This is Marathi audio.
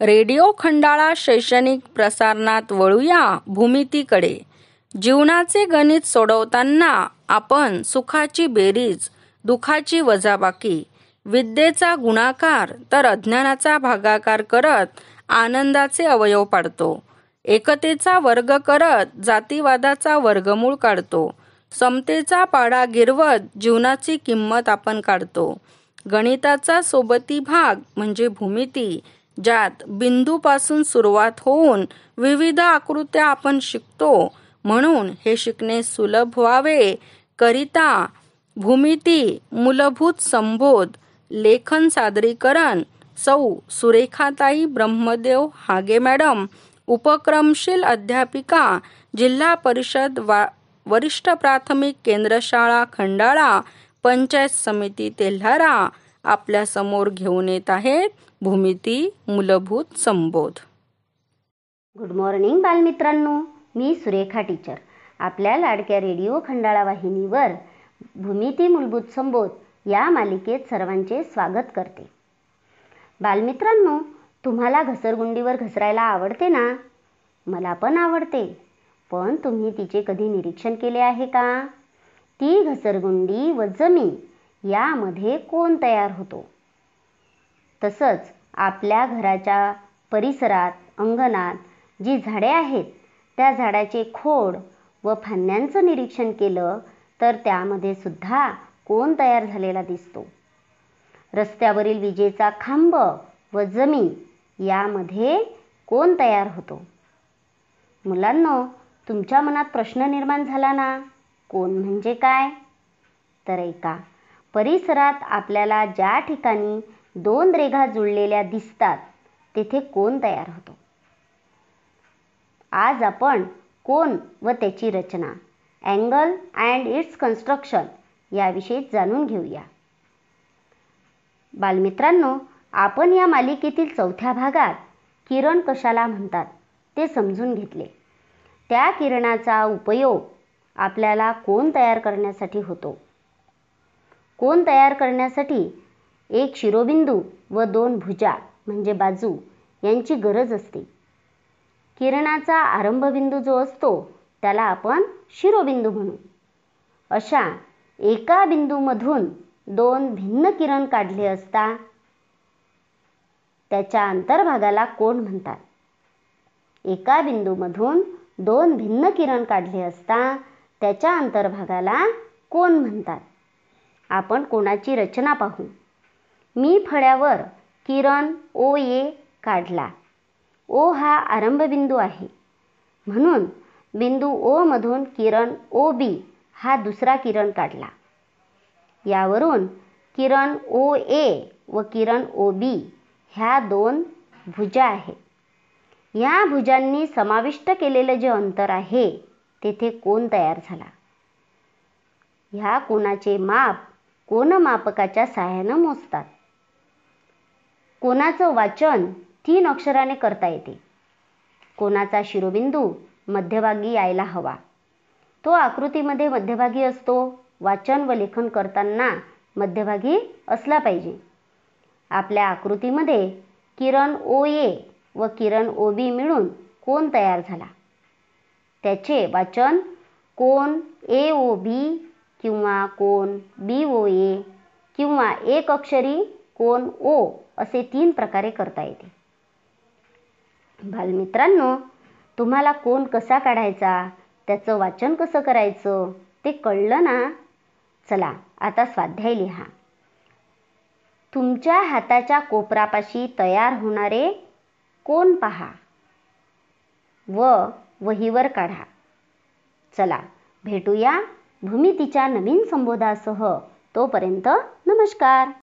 रेडिओ खंडाळा शैक्षणिक प्रसारणात वळूया भूमितीकडे. जीवनाचे गणित सोडवताना आपण सुखाची बेरीज दुखाची वजाबाकी विद्येचा गुणाकार तर अज्ञानाचा भागाकार करत आनंदाचे अवयव पाडतो. एकतेचा वर्ग करत जातीवादाचा वर्गमूळ काढतो. समतेचा पाडा गिरवत जीवनाची किंमत आपण काढतो. गणिताचा सोबती भाग म्हणजे भूमिती ज्यात बिंदूपासून सुरुवात होऊन विविध आकृत्या आपण शिकतो. म्हणून हे शिकणे सुलभ व्हावे. करिता भूमिती मूलभूत संबोध लेखन सादरीकरण सौ सुरेखाताई ब्रह्मदेव हागे मॅडम उपक्रमशील अध्यापिका जिल्हा परिषद वा वरिष्ठ प्राथमिक केंद्रशाळा खंडाळा पंचायत समिती तेल्हारा आपल्यासमोर घेऊन येत आहेत भूमिती मूलभूत संबोध. गुड मॉर्निंग बालमित्रांनो. मी सुरेखा टीचर आपल्या लाडक्या रेडिओ खंडाळा वाहिनीवर भूमिती मूलभूत संबोध या मालिकेत सर्वांचे स्वागत करते. बालमित्रांनो तुम्हाला घसरगुंडीवर घसरायला आवडते ना? मला पण आवडते. पण तुम्ही तिचे कधी निरीक्षण केले आहे का? ती घसरगुंडी व जमीन यामध्ये कोण तयार होतो? तसंच आपल्या घराच्या परिसरात अंगणात जी झाडे आहेत त्या झाडाचे खोड व फांद्यांचं निरीक्षण केलं तर त्यामध्ये सुद्धा कोण तयार झालेला दिसतो? रस्त्यावरील विजेचा खांब व जमीन यामध्ये कोण तयार होतो? मुलांनो तुमच्या मनात प्रश्न निर्माण झाला ना? कोण म्हणजे काय? तर ऐका. परिसरात आपल्याला ज्या ठिकाणी दोन रेघा जुळलेल्या दिसतात तेथे कोण तयार होतो? आज आपण कोण व त्याची रचना अँगल अँड इट्स कन्स्ट्रक्शन याविषयी जाणून घेऊया. बालमित्रांनो आपण या मालिकेतील चौथ्या भागात किरण कशाला म्हणतात ते समजून घेतले. त्या किरणाचा उपयोग आपल्याला कोण तयार करण्यासाठी होतो? कोण तयार करण्यासाठी? एक शिरोबिंदू व दोन भुजा म्हणजे बाजू यांची गरज असते. किरणाचा आरंभबिंदू जो असतो त्याला आपण शिरोबिंदू म्हणू. अशा एका बिंदूमधून दोन भिन्न किरण काढले असता त्याच्या अंतर्भागाला कोण म्हणतात? एका बिंदूमधून दोन भिन्न किरण काढले असता त्याच्या अंतर्भागाला कोण म्हणतात? आपण कोणाची रचना पाहू. मी फळ्यावर किरण ओ ए काढला. ओ हा आरंभबिंदू आहे. म्हणून बिंदू ओ मधून किरण ओ बी हा दुसरा किरण काढला. यावरून किरण ओ ए व किरण ओ बी ह्या दोन भुजा आहेत. या भुजांनी समाविष्ट केलेलं जे अंतर आहे तेथे कोण तयार झाला? ह्या कोणाचे माप कोनमापकाच्या सहाय्यानं मोजतात? कोणाचं वाचन तीन अक्षराने करता येते? कोणाचा शिरोबिंदू मध्यभागी यायला हवा? तो आकृतीमध्ये मध्यभागी असतो. वाचन व लेखन करताना मध्यभागी असला पाहिजे. आपल्या आकृतीमध्ये किरण ओ ए व किरण ओ बी मिळून कोण तयार झाला? त्याचे वाचन कोण ए ओ बी किंवा कोण बी ओ ए किंवा एक अक्षरी कोण ओ असे तीन प्रकारे करता येते. बालमित्रांनो तुम्हाला कोण कसा काढायचा त्याचं वाचन कसं करायचं ते कळलं ना? चला आता स्वाध्याय लिहा. तुमच्या हाताच्या कोपरापाशी तयार होणारे कोण पहा? व वहीवर काढा. चला भेटूया भूमितीच्या नवीन संबोधासह तोपर्यंत नमस्कार.